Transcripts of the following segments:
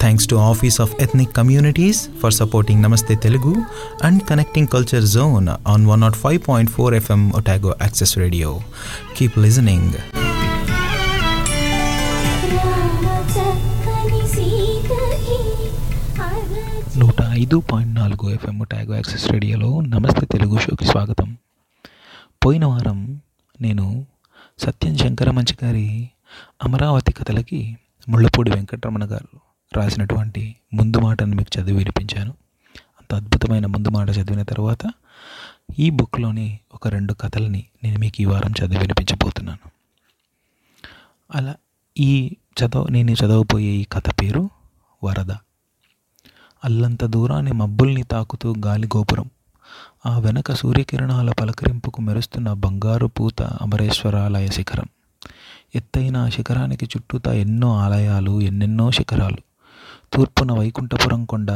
Thanks to office of ethnic communities for supporting Namaste Telugu and connecting culture zone on one nought five point four FM Otago access radio keep listening నూట ఐదు point నాలుగు FM ట్యాగో access రేడియోలో నమస్తే తెలుగు షోకి స్వాగతం. పోయిన వారం నేను సత్యం శంకర మంచి గారి అమరావతి కథలకి ముళ్ళపూడి వెంకటరమణ గారు రాసినటువంటి ముందు మాటను మీకు చదివి వినిపించాను. అంత అద్భుతమైన ముందు మాట చదివిన తర్వాత ఈ బుక్లోని ఒక రెండు కథల్ని నేను మీకు ఈ వారం చదివి వినిపించబోతున్నాను. అలా ఈ చదవ నేను చదవబోయే ఈ కథ పేరు వరద. అల్లంత దూరాన్ని మబ్బుల్ని తాకుతూ గాలి గోపురం. ఆ వెనక సూర్యకిరణాల పలకరింపుకు మెరుస్తున్న బంగారు పూత అమరేశ్వరాలయ శిఖరం. ఎత్తైన ఆ శిఖరానికి చుట్టూతా ఎన్నో ఆలయాలు ఎన్నెన్నో శిఖరాలు. తూర్పున వైకుంఠపురం కొండ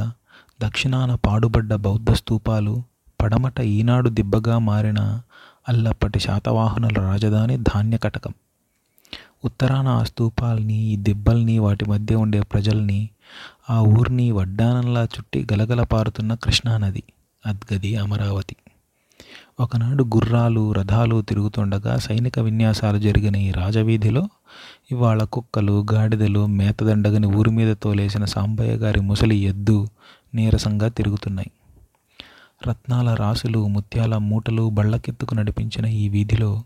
దక్షిణాన పాడుబడ్డ బౌద్ధ స్థూపాలు పడమట ఈనాడు దిబ్బగా మారిన అల్లప్పటి శాతవాహనుల రాజధాని ధాన్యకటకం ఉత్తరాన ఆ స్థూపాల్ని ఈ దిబ్బల్ని వాటి మధ్య ఉండే ప్రజల్ని ఆ ఊరిని వడ్డానంలా చుట్టి గలగల పారుతున్న కృష్ణానది అద్గది అమరావతి. ఒకనాడు గుర్రాలు రథాలు తిరుగుతుండగా సైనిక విన్యాసాలు జరిగిన ఈ రాజవీధిలో ఇవాళ కుక్కలు గాడిదలు మేతదండగని ఊరి మీద తోలేసిన సాంబయ్య గారి ముసలి ఎద్దు నీరసంగా తిరుగుతున్నాయి. రత్నాల రాసులు ముత్యాల మూటలు బళ్ళకెత్తుకు నడిపించిన ఈ వీధిలో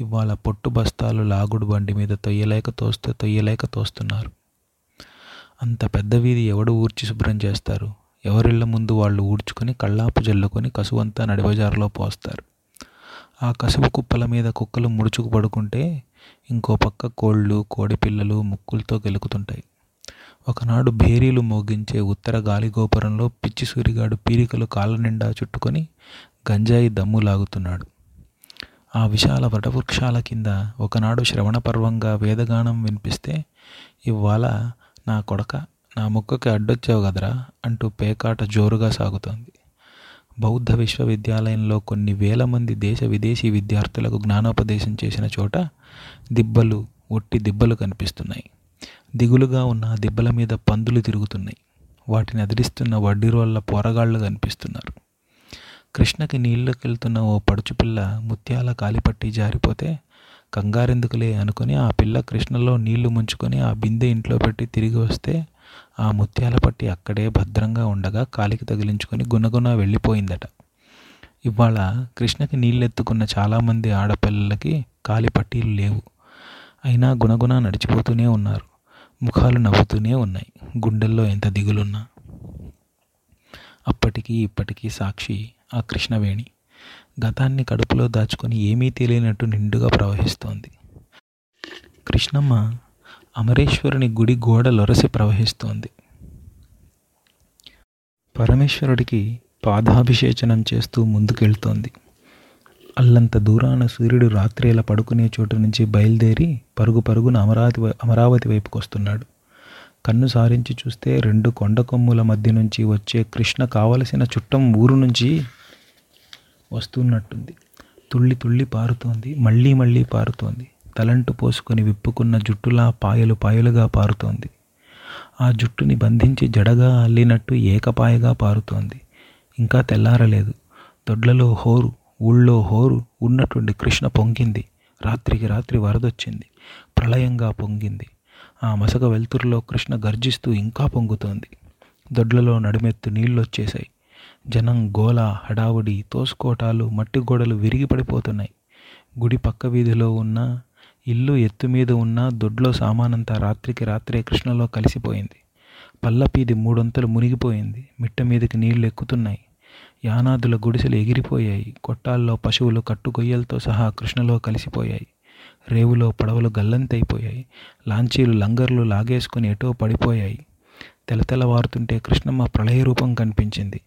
ఇవాళ పొట్టు బస్తాలు లాగుడు బండి మీద తొయ్యలేక తోస్తే తొయ్యలేక తోస్తున్నారు. అంత పెద్ద వీధి ఎవడు ఊడ్చి శుభ్రం చేస్తారు? ఎవరిళ్ళ ముందు వాళ్ళు ఊడ్చుకొని కళ్ళాపు జల్లుకొని కసువంతా నడిబజారులో పోస్తారు. ఆ కసువు కుప్పల మీద కుక్కలు ముడుచుకు పడుకుంటే ఇంకో పక్క కోళ్ళు కోడిపిల్లలు ముక్కులతో గెలుకుతుంటాయి. ఒకనాడు భేరీలు మోగించే ఉత్తర గాలి గోపురంలో పిచ్చి సూరిగాడు పీరికలు కాళ్ళ నిండా చుట్టుకొని గంజాయి దమ్ము లాగుతున్నాడు. ఆ విశాల వటవృక్షాల కింద ఒకనాడు శ్రవణ పర్వంగా వేదగానం వినిపిస్తే ఇవాళ నా కొడక నా ముక్కకి అడ్డొచ్చావు కదరా అంటూ పేకాట జోరుగా సాగుతోంది. బౌద్ధ విశ్వవిద్యాలయంలో కొన్ని వేల మంది దేశ విదేశీ విద్యార్థులకు జ్ఞానోపదేశం చేసిన చోట దిబ్బలు ఒట్టి దిబ్బలు కనిపిస్తున్నాయి. దిగులుగా ఉన్న దిబ్బల మీద పందులు తిరుగుతున్నాయి. వాటిని అదిరిస్తున్న వడ్డీరోళ్ళ పోరగాళ్ళు కనిపిస్తున్నారు. కృష్ణకి నీళ్ళకెళ్తున్న ఓ పడుచుపిల్ల ముత్యాల కాలిపట్టి జారిపోతే కంగారెందుకులే అనుకుని ఆ పిల్ల కృష్ణలో నీళ్ళు ముంచుకొని ఆ బిందె ఇంట్లో పెట్టి తిరిగి వస్తే ఆ ముత్యాల పట్టి అక్కడే భద్రంగా ఉండగా కాలికి తగిలించుకొని గునగున వెళ్ళిపోయిందట. ఇవాళ కృష్ణకి నీళ్ళెత్తుకున్న చాలామంది ఆడపిల్లలకి కాలి పట్టీలు లేవు. అయినా గుణగుణ నడిచిపోతూనే ఉన్నారు. ముఖాలు నవ్వుతూనే ఉన్నాయి. గుండెల్లో ఎంత దిగులున్నా. అప్పటికీ ఇప్పటికీ సాక్షి ఆ కృష్ణవేణి. గతాన్ని కడుపులో దాచుకొని ఏమీ తెలియనట్టు నిండుగా ప్రవహిస్తోంది. కృష్ణమ్మ అమరేశ్వరుని గుడి గోడ లొరసి ప్రవహిస్తోంది. పరమేశ్వరుడికి పాదాభిషేచనం చేస్తూ ముందుకెళ్తోంది. అల్లంత దూరాన సూర్యుడు రాత్రిలా పడుకునే చోటు నుంచి బయలుదేరి పరుగు పరుగున అమరావతి అమరావతి వైపుకు వస్తున్నాడు కన్ను సారించి చూస్తే రెండు కొండ కొమ్ముల మధ్య నుంచి వచ్చే కృష్ణ కావలసిన చుట్టం ఊరు నుంచి వస్తున్నట్టుంది. తుళ్ళి తుళ్ళి పారుతోంది మళ్ళీ మళ్ళీ పారుతోంది. తలంటు పోసుకొని విప్పుకున్న జుట్టులా పాయలు పాయలుగా పారుతోంది. ఆ జుట్టుని బంధించి జడగా అల్లినట్టు ఏకపాయగా పారుతోంది. ఇంకా తెల్లారలేదు. దొడ్లలో హోరు ఊళ్ళో హోరు ఉన్నటువంటి కృష్ణ పొంగింది. రాత్రికి రాత్రి వరదొచ్చింది. ప్రళయంగా పొంగింది. ఆ మసక వెలుతురులో కృష్ణ గర్జిస్తూ ఇంకా పొంగుతోంది. దొడ్లలో నడిమెత్తు నీళ్ళొచ్చేశాయి. జనం గోల హడావుడి తోసుకోటాలు మట్టి గోడలు విరిగి పడిపోతున్నాయి. గుడి పక్క వీధిలో ఉన్న ఇల్లు ఎత్తు మీద ఉన్న దొడ్లో సామానంతా రాత్రికి రాత్రే కృష్ణలో కలిసిపోయింది. పల్లపీది మూడొంతలు మునిగిపోయింది. మిట్ట మీదకి నీళ్ళు ఎక్కుతున్నాయి. యానాదుల గుడిసెలు ఎగిరిపోయాయి. కొట్టాల్లో పశువులు కట్టుగొయ్యలతో సహా కృష్ణలో కలిసిపోయాయి. రేవులో పడవలు గల్లంతైపోయాయి. లాంచీలు లంగర్లు లాగేసుకుని ఎటో పడిపోయాయి. తెలతెలవారుతుంటే కృష్ణమ్మ ప్రళయ రూపం కనిపించింది.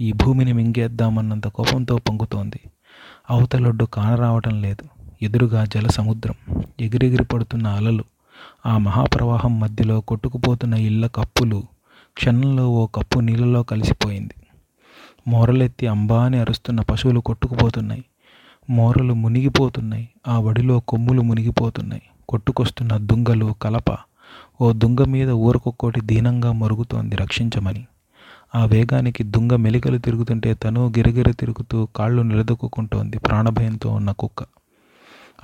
ఈ భూమిని మింగేద్దామన్నంత కోపంతో పొంగుతోంది. అవతలొడ్డు కానరావటం లేదు. ఎదురుగా జల సముద్రం ఎగిరెగిరి పడుతున్న అలలు ఆ మహాప్రవాహం మధ్యలో కొట్టుకుపోతున్న ఇళ్ళ కప్పులు క్షణంలో ఓ కప్పు నీళ్ళలో కలిసిపోయింది. మోరలెత్తి అంబా అని అరుస్తున్న పశువులు కొట్టుకుపోతున్నాయి. మోరలు మునిగిపోతున్నాయి. ఆ వడిలో కొమ్ములు మునిగిపోతున్నాయి. కొట్టుకొస్తున్న దుంగలు కలప ఓ దుంగ మీద ఊరకొక్కోటి దీనంగా మరుగుతోంది రక్షించమని. ఆ వేగానికి దుంగ మెలికలు తిరుగుతుంటే తను గిరగిర తిరుగుతూ కాళ్ళు నిలదొక్కుంటోంది ప్రాణభయంతో ఉన్న కుక్క.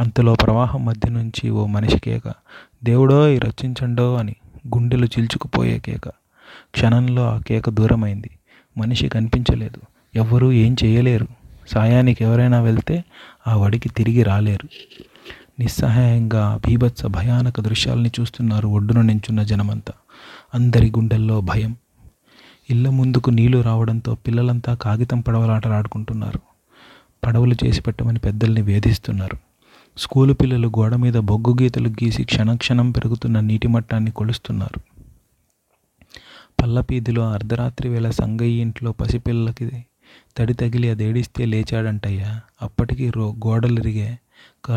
అంతలో ప్రవాహం మధ్య నుంచి ఓ మనిషి కేక దేవుడో ఈ అని గుండెలు చిల్చుకుపోయే కేక. క్షణంలో ఆ కేక దూరమైంది. మనిషి కనిపించలేదు. ఎవ్వరూ ఏం చేయలేరు. సాయానికి ఎవరైనా వెళ్తే ఆ వడికి తిరిగి రాలేరు. నిస్సహాయంగా భీభత్స భయానక దృశ్యాల్ని చూస్తున్నారు ఒడ్డున నించున్న జనమంతా. అందరి గుండెల్లో భయం. ఇళ్ళ ముందుకు నీళ్ళు రావడంతో పిల్లలంతా కాగితం పడవలాటలాడుకుంటున్నారు. పడవలు చేసి పెట్టమని పెద్దల్ని వేధిస్తున్నారు. స్కూలు పిల్లలు గోడ మీద బొగ్గు గీతలు గీసి క్షణక్షణం పెరుగుతున్న నీటి మట్టాన్ని కొలుస్తున్నారు. పల్లపీదిలో అర్ధరాత్రి వేళ సంగయ్య ఇంట్లో పసిపిల్లలకి తడి తగిలి అదేడిస్తే లేచాడంటయ్యా. అప్పటికి రో గోడలిరిగే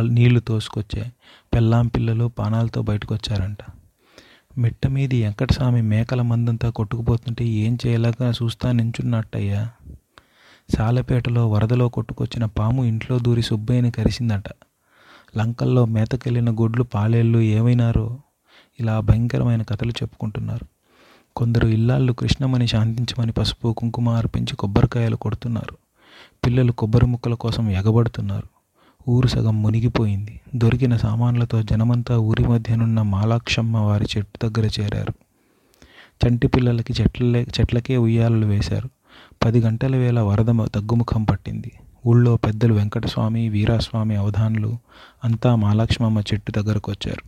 నీళ్ళు తోసుకొచ్చే పెళ్ళాం పిల్లలు పానాలతో బయటకొచ్చారంట. మిట్ట మీది వెంకటస్వామి మేకల మందంతా కొట్టుకుపోతుంటే ఏం చేయలేక చూస్తా నించున్నట్టయ్యా. సాలపేటలో వరదలో కొట్టుకొచ్చిన పాము ఇంట్లో దూరి సుబ్బయ్యని కరిసిందట. లంకల్లో మేతకెళ్ళిన గుడ్లు పాలేళ్ళు ఏమైనారో ఇలా భయంకరమైన కథలు చెప్పుకుంటున్నారు. కొందరు ఇల్లాళ్ళు కృష్ణమని శాంతించమని పసుపు కుంకుమ అర్పించి కొబ్బరికాయలు కొడుతున్నారు. పిల్లలు కొబ్బరి ముక్కల కోసం ఎగబడుతున్నారు. ఊరు సగం మునిగిపోయింది. దొరికిన సామాన్లతో జనమంతా ఊరి మధ్యనున్న మాలాక్షమ్మ వారి చెట్టు దగ్గర చేరారు. చంటి పిల్లలకి చెట్లలే చెట్లకే ఉయ్యాలలు వేశారు. పది గంటల వేళ వరద తగ్గుముఖం పట్టింది. ఊళ్ళో పెద్దలు వెంకటస్వామి వీరాస్వామి అవధానులు అంతా మహాలక్ష్మమ్మ చెట్టు దగ్గరకు వచ్చారు.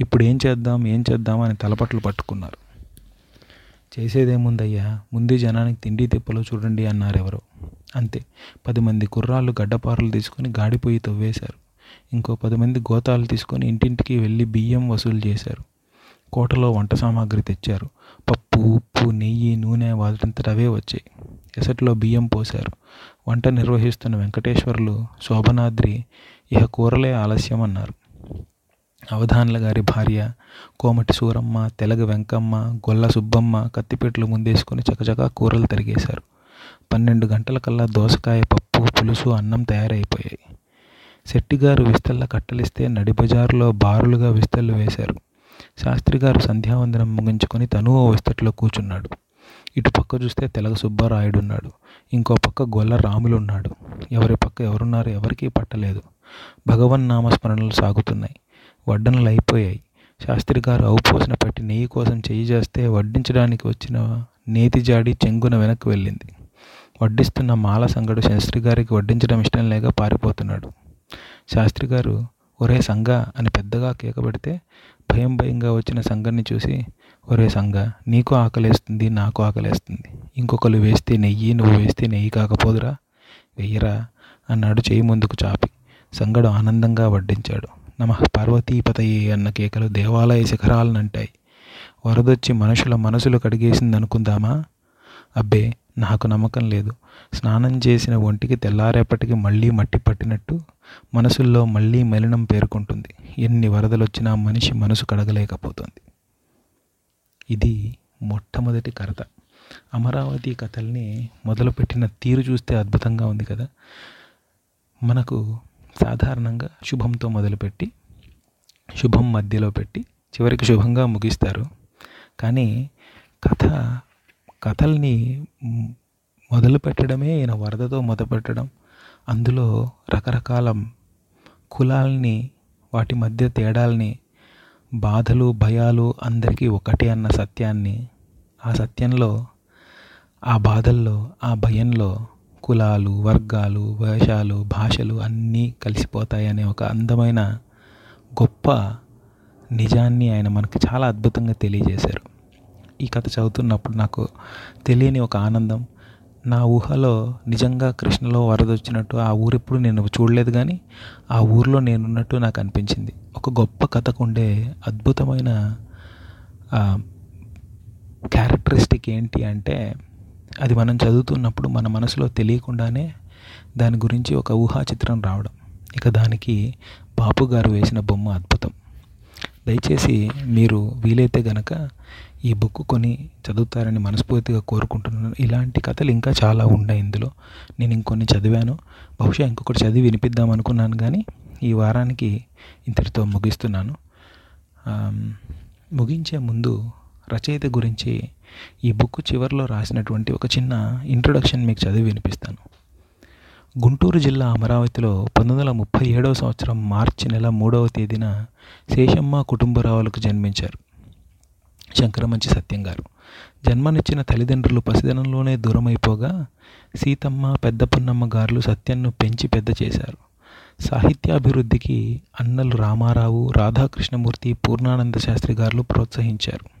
ఇప్పుడు ఏం చేద్దాం ఏం చేద్దాం అని తలపట్లు పట్టుకున్నారు. చేసేదేముందయ్యా? ముందు జనానికి తిండి తిప్పలు చూడండి అన్నారెవరో. అంతే. పది మంది కుర్రాళ్ళు గడ్డపారలు తీసుకొని గాడిపోయి తవ్వేశారు. ఇంకో పది మంది గోతాలు తీసుకొని ఇంటింటికి వెళ్ళి బియ్యం వసూలు చేశారు. కోటలో వంట సామాగ్రి తెచ్చారు. పప్పు ఉప్పు నెయ్యి నూనె వాటింతట అవే వచ్చాయి. ఎసట్లో బియ్యం పోశారు. వంట నిర్వహిస్తున్న వెంకటేశ్వర్లు శోభనాద్రి ఇహ కూరలే ఆలస్యం అన్నారు అవధాన్ల గారి భార్య కోమటి సూరమ్మ తెలగ వెంకమ్మ గొల్ల సుబ్బమ్మ కత్తిపేటలు ముందేసుకొని చకచకా కూరలు తరిగేశారు. పన్నెండు గంటలకల్లా దోసకాయ పప్పు పులుసు అన్నం తయారైపోయాయి. శెట్టిగారు విస్తళ్ళ కట్టలిస్తే నడిబజారులో బారులుగా విస్తళ్ళు వేశారు. శాస్త్రి గారు సంధ్యావందనం ముగించుకొని తను ఓ విస్తట్లో కూర్చున్నాడు ఇటు పక్క చూస్తే తెలగ సుబ్బారాయుడు ఉన్నాడు. ఇంకో పక్క గొల్ల రాములు ఉన్నాడు. ఎవరి పక్క ఎవరున్నారో ఎవరికీ పట్టలేదు. భగవన్ నామస్మరణలు సాగుతున్నాయి. వడ్డనలు అయిపోయాయి. శాస్త్రి గారు అవుపోసిన పట్టి నెయ్యి కోసం చెయ్యి చేస్తే వడ్డించడానికి వచ్చిన నేతి జాడి చెంగున వెనక్కి వెళ్ళింది. వడ్డిస్తున్న మాల సంగడు శాస్త్రి గారికి వడ్డించడం ఇష్టం లేక పారిపోతున్నాడు. శాస్త్రి గారు ఒరే సంగ అని పెద్దగా కేకబెడితే భయం భయంగా వచ్చిన సంగన్ని చూసి ఒరే సంగ నీకు ఆకలేస్తుంది నాకు ఆకలేస్తుంది. ఇంకొకరు వేస్తే నెయ్యి నువ్వు వేస్తే నెయ్యి కాకపోదురా? వెయ్యరా అన్నాడు చేయి ముందుకు చాపి. సంగడు ఆనందంగా వడ్డించాడు. నమ పార్వతీపతయే అన్న కేకలు దేవాలయ శిఖరాలనంటాయి. వరదొచ్చి మనుషుల మనసులు కడిగేసింది అనుకుందామా అబ్బే నాకు నమ్మకం లేదు. స్నానం చేసిన ఒంటికి తెల్లారేపటికి మళ్ళీ మట్టి పట్టినట్టు మనసుల్లో మళ్ళీ మలినం పేర్కొంటుంది. ఎన్ని వరదలొచ్చినా మనిషి మనసు కడగలేకపోతుంది. ఇది మొట్టమొదటి కథ అమరావతి కథల్ని మొదలుపెట్టిన తీరు చూస్తే అద్భుతంగా ఉంది కదా? మనకు సాధారణంగా శుభంతో మొదలుపెట్టి శుభం మధ్యలో పెట్టి చివరికి శుభంగా ముగిస్తారు. కానీ కథ కథల్ని మొదలుపెట్టడమే మొదలు పెట్టడమే ఈయన వరదతో మొదలు పెట్టడం అందులో రకరకాల కులాల్ని వాటి మధ్య తేడాల్ని బాధలు భయాలు అందరికీ ఒకటే అన్న సత్యాన్ని ఆ సత్యంలో ఆ బాధల్లో ఆ భయంలో కులాలు వర్గాలు వేషాలు భాషలు అన్నీ కలిసిపోతాయనే ఒక అందమైన గొప్ప నిజాన్ని ఆయన మనకి చాలా అద్భుతంగా తెలియజేశారు. ఈ కథ చదువుతున్నప్పుడు నాకు తెలియని ఒక ఆనందం నా ఊహలో నిజంగా కృష్ణలో వరద వచ్చినట్టు ఆ ఊరెప్పుడు నేను చూడలేదు కానీ ఆ ఊరిలో నేనున్నట్టు నాకు అనిపించింది. ఒక గొప్ప కథకు ఉండే అద్భుతమైన క్యారెక్టరిస్టిక్ ఏంటి అంటే అది మనం చదువుతున్నప్పుడు మన మనసులో తెలియకుండానే దాని గురించి ఒక ఊహా చిత్రం రావడం. ఇక దానికి బాపు గారు వేసిన బొమ్మ అద్భుతం. దయచేసి మీరు వీలైతే గనక ఈ బుక్ కొని చదువుతారని మనస్ఫూర్తిగా కోరుకుంటున్నాను. ఇలాంటి కథలు ఇంకా చాలా ఉన్నాయి ఇందులో. నేను ఇంకొన్ని చదివాను. బహుశా ఇంకొకటి చదివి వినిపిద్దాం అనుకున్నాను కానీ ఈ వారానికి ఇంతటితో ముగిస్తున్నాను. ముగించే ముందు రచయిత గురించి ఈ బుక్ చివరిలో రాసినటువంటి ఒక చిన్న ఇంట్రొడక్షన్ మీకు చదివి వినిపిస్తాను. గుంటూరు జిల్లా అమరావతిలో పంతొమ్మిది వందల ముప్పై ఏడవ సంవత్సరం మార్చి నెల మూడవ తేదీన శేషమ్మ కుటుంబరావులకు జన్మించారు. శంకరమంచి సత్యం గారు. జన్మనిచ్చిన తల్లిదండ్రులు పసిదనంలోనే దూరమైపోగా సీతమ్మ పెద్ద పున్నమ్మ గారులు సత్యంను పెంచి పెద్ద చేశారు. సాహిత్యాభివృద్ధికి అన్నలు రామారావు రాధాకృష్ణమూర్తి పూర్ణానంద శాస్త్రి గారులు ప్రోత్సహించారు.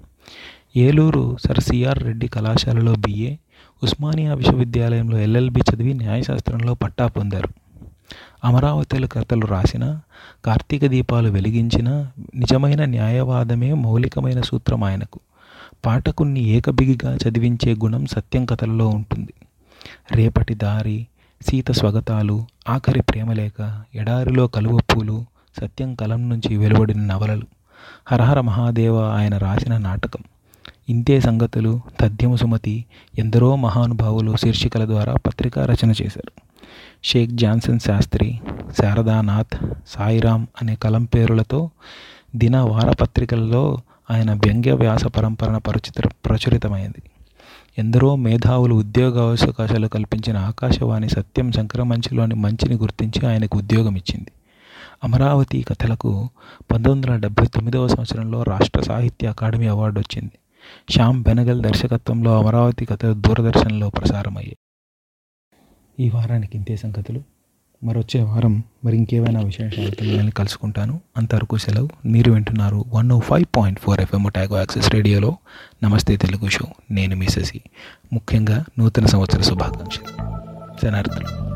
ఏలూరు సర్ సిఆర్ రెడ్డి కళాశాలలో బిఏ ఉస్మానియా విశ్వవిద్యాలయంలో ఎల్ఎల్బి చదివి న్యాయశాస్త్రంలో పట్టా పొందారు. అమరావతిల కథలు రాసిన కార్తీక దీపాలు వెలిగించిన నిజమైన న్యాయవాదమే మౌలికమైన సూత్రం ఆయనకు. పాఠకుణ్ణి ఏకబిగిగా చదివించే గుణం సత్యం కథలలో ఉంటుంది. రేపటి దారి సీత స్వగతాలు ఆఖరి ప్రేమలేఖ ఎడారిలో కలువ పూలు సత్యం కలం నుంచి వెలువడిన నవలలు. హరహర మహాదేవ ఆయన రాసిన నాటకం. ఇంతే సంగతులు తథ్యము సుమతి ఎందరో మహానుభావులు శీర్షికల ద్వారా పత్రికా రచన చేశారు. షేక్ జాన్సన్ శాస్త్రి శారదానాథ్ సాయిరామ్ అనే కలం పేరులతో దిన వారపత్రికల్లో ఆయన వ్యంగ్య వ్యాస పరంపర ప్రచుర ప్రచురితమైంది. ఎందరో మేధావులు ఉద్యోగ అవకాశాలు కల్పించిన ఆకాశవాణి సత్యం శంకరమంచిలోని మంచిని గుర్తించి ఆయనకు ఉద్యోగం ఇచ్చింది. అమరావతి కథలకు పంతొమ్మిది వందల డెబ్భై తొమ్మిదవ సంవత్సరంలో రాష్ట్ర సాహిత్య అకాడమీ అవార్డు వచ్చింది శ్యామ్ బెనగల్ దర్శకత్వంలో అమరావతి కథలు దూరదర్శన్లో ప్రసారమయ్యాయి. ఈ వారానికి ఇంతే సంగతులు. మరొచ్చే వారం మరి ఇంకేమైనా విశేషాలతో మిమ్మల్ని కలుసుకుంటాను. అంతవరకు సెలవు. మీరు వింటున్నారు one O five point four FM Otago access రేడియోలో నమస్తే తెలుగు షో. నేను మీ శశి. ముఖ్యంగా నూతన సంవత్సర శుభాకాంక్షలు. శనార్థులు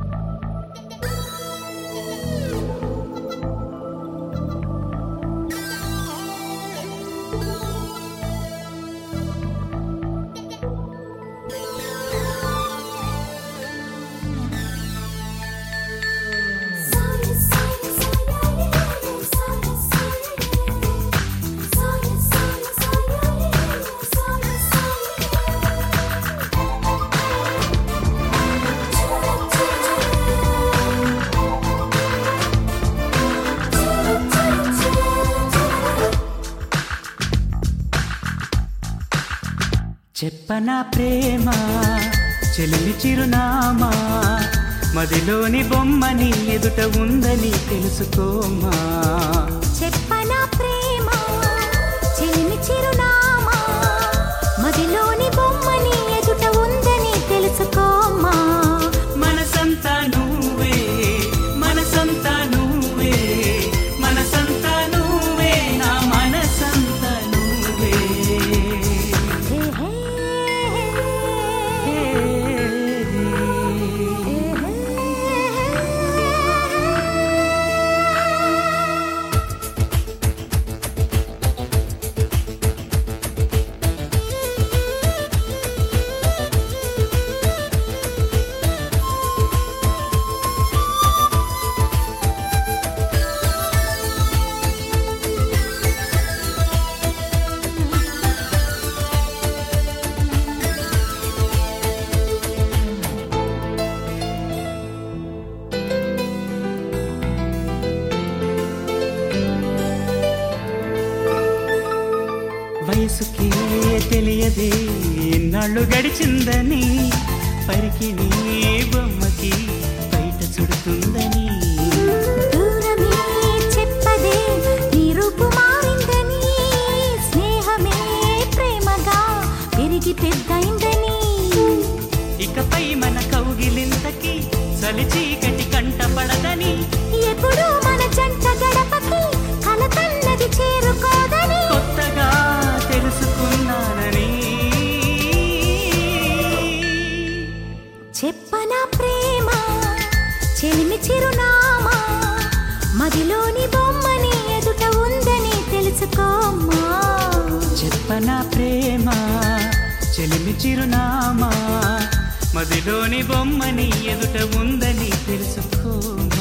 చెప్పనా ప్రేమ చెలిమి చిరునామా మదిలోని బొమ్మని ఎదుట ఉందని తెలుసుకోమా? వయసుకే తెలియదే ఎన్నాళ్ళు గడిచిందని పరికిణీ బొమ్మకి. చెప్పన ప్రేమ? చెలిమి చిరునామా? మదిలోని బొమ్మని ఎదుట ఉందని తెలుసుకోమ్మా. చెప్పన ప్రేమ? చిరునామా? మదిలోని బొమ్మని ఎదుట ఉందని తెలుసుకోమా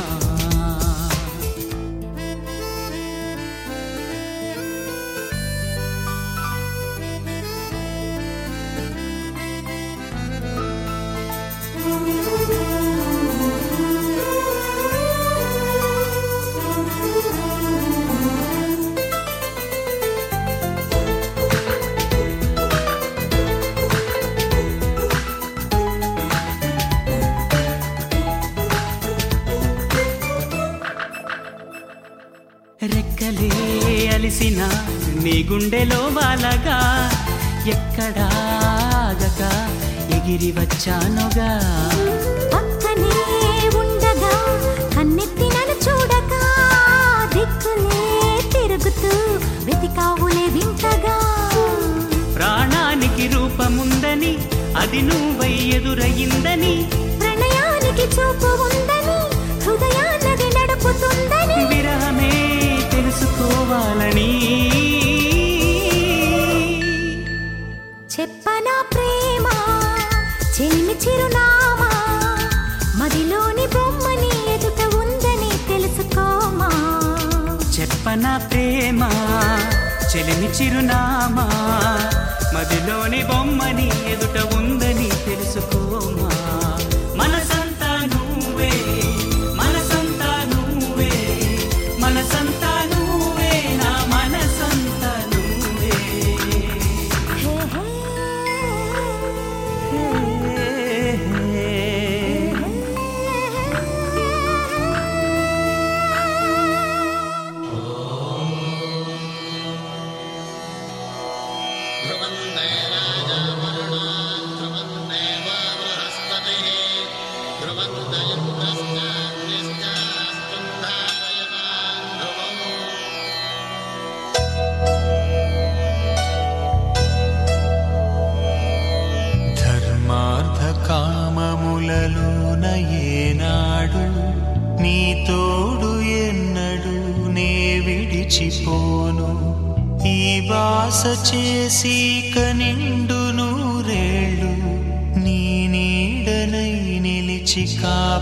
నీ గుండెలో వాలగా ఎక్కడాగక ఎగిరి వచ్చానుగా. పక్కనే ఉండగా కన్నెత్తి నన్ను చూడక దిక్కులే తిరుగుతూ వెతికావులే వింతగా. ప్రాణానికి రూపముందని అది నువ్వై ఎదురయిందని. ప్రణయానికి చూపు ఉందని హృదయాన్నది నడుపుతుందని. చెలిమి చిరునామా. మదిలోని బొమ్మని ఎదుట ఉందని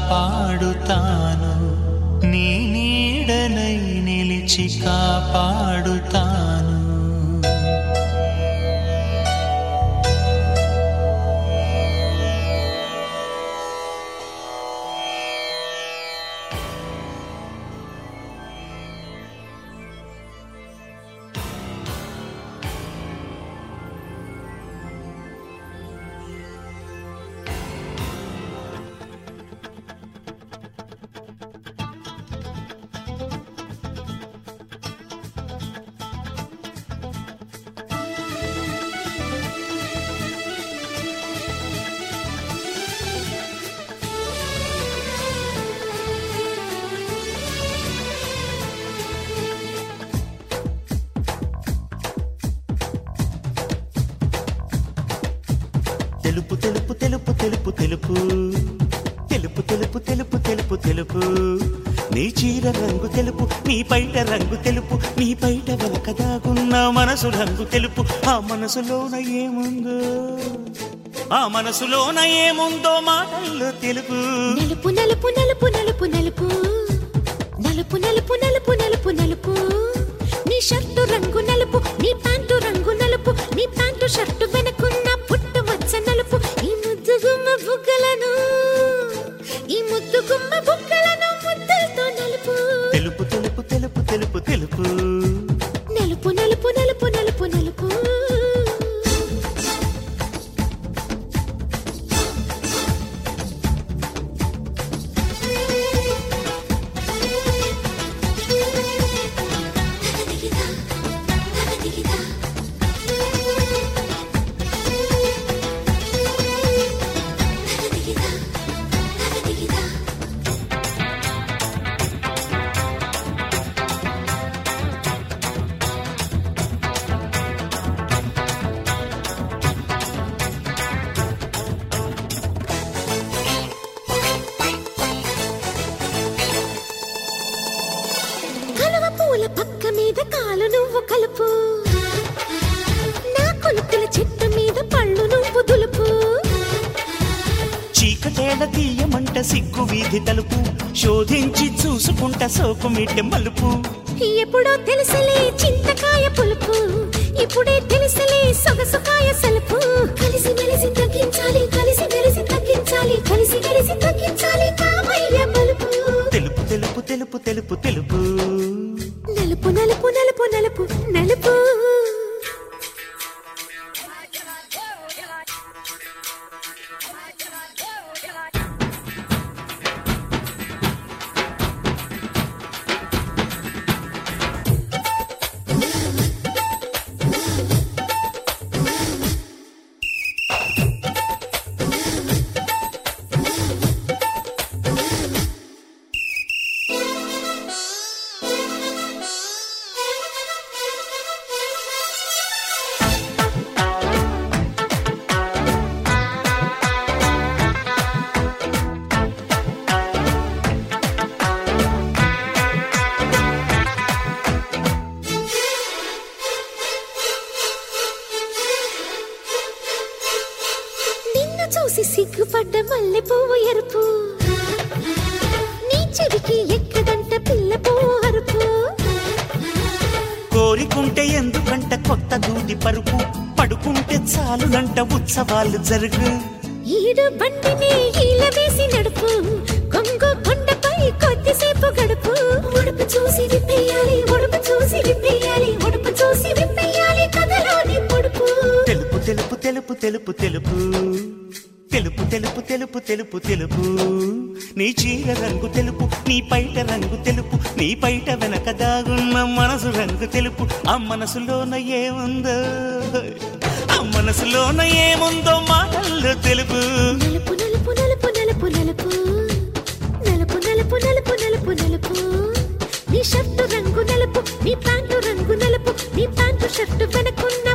కాపాడుతాను నీ నీడనై నిలిచి కాపాడుతాను చీర రంగు తెలుపు నీ పైట రంగు తెలుపు నీ పైట వెనక దాగున్న మనసు రంగు తెలుపు. ఆ మనసులోన ఏముందో ఆ మనసులోన ఏముందో మాటల్లో తెలుపు. నలుపు నలుపు నలుపు నలుపు నలుపు. నలుపు నలుపు నలుపు నలుపు నలుపు. నీ షర్టు రంగు నలుపు నీ ప్యాంటు రంగు నలుపు నీ ప్యాంటు షర్టు వెనకున్న పుట్టు వచ్చ నలుపు. ఈ ముద్దు గుమ్మ బుగ్గలను ఈ ముద్దు తీయమంట సిగ్గు వీధి తలుపు. శోధించి చూసుకుంట సోకు మిట్టె మలుపు. ఎప్పుడో తెలుసలే చింతకాయ పులుపు. ఇప్పుడే తెలుసలే సొగసుకాయ సలుపు. కలిసి మెలిసి తగ్గించాలి కలిసి మెలిసి తగ్గించాలి కలిసి మెలిసి తగ్గించాలి కామయ్య బలుపు తెలుపు తెలుపు తెలుపు తెలుపు తెలుపు. నలుపు నలుపు నలుపు నలుపు నలుపు. చూసి సిగ్గుపడ్డ మల్లె పువ్వు ఎరుపు. నీ చెవికి ఎక్కదంట పిల్ల పువ్వు అరుపు. కోరికుంటే ఎందుకంట కొత్త దూది పరుపు. పడుకుంటే చాలునంట ఉత్సవాలు జరుగు. ఈడు బండిని ఈల వేసి నడుపు. కొంగు కొండపై కొద్దిసేపు గడుపు. ఉడుపు చూసి విప్పేయాలి ఉడుపు చూసి విప్పేయాలి ఉడుపు చూసి విప్పేయాలి కథలోని పొడుపు తెలుపు తెలుపు తెలుపు తెలుపు తెలుపు. తెలుపు తెలుపు తెలుపు తెలుపు తెలుపు. నీ చీర రంగు తెలుపు నీ పైట రంగు తెలుపు నీ పైట వెనక దాగున్న మనసు రంగు తెలుపు. ఆ మనసులోన ఏముందో? ఆ మనసులోన ఏముందో మాటల్లో తెలుపు. నలుపు నలుపు నలుపు నలుపు నలుపు. నలుపు నలుపు నలుపు నలుపు నీ షర్టు రంగు నలుపు నీ ప్యాంటు రంగు నలుపు నీ ప్యాంటు షర్టు వెనకున్న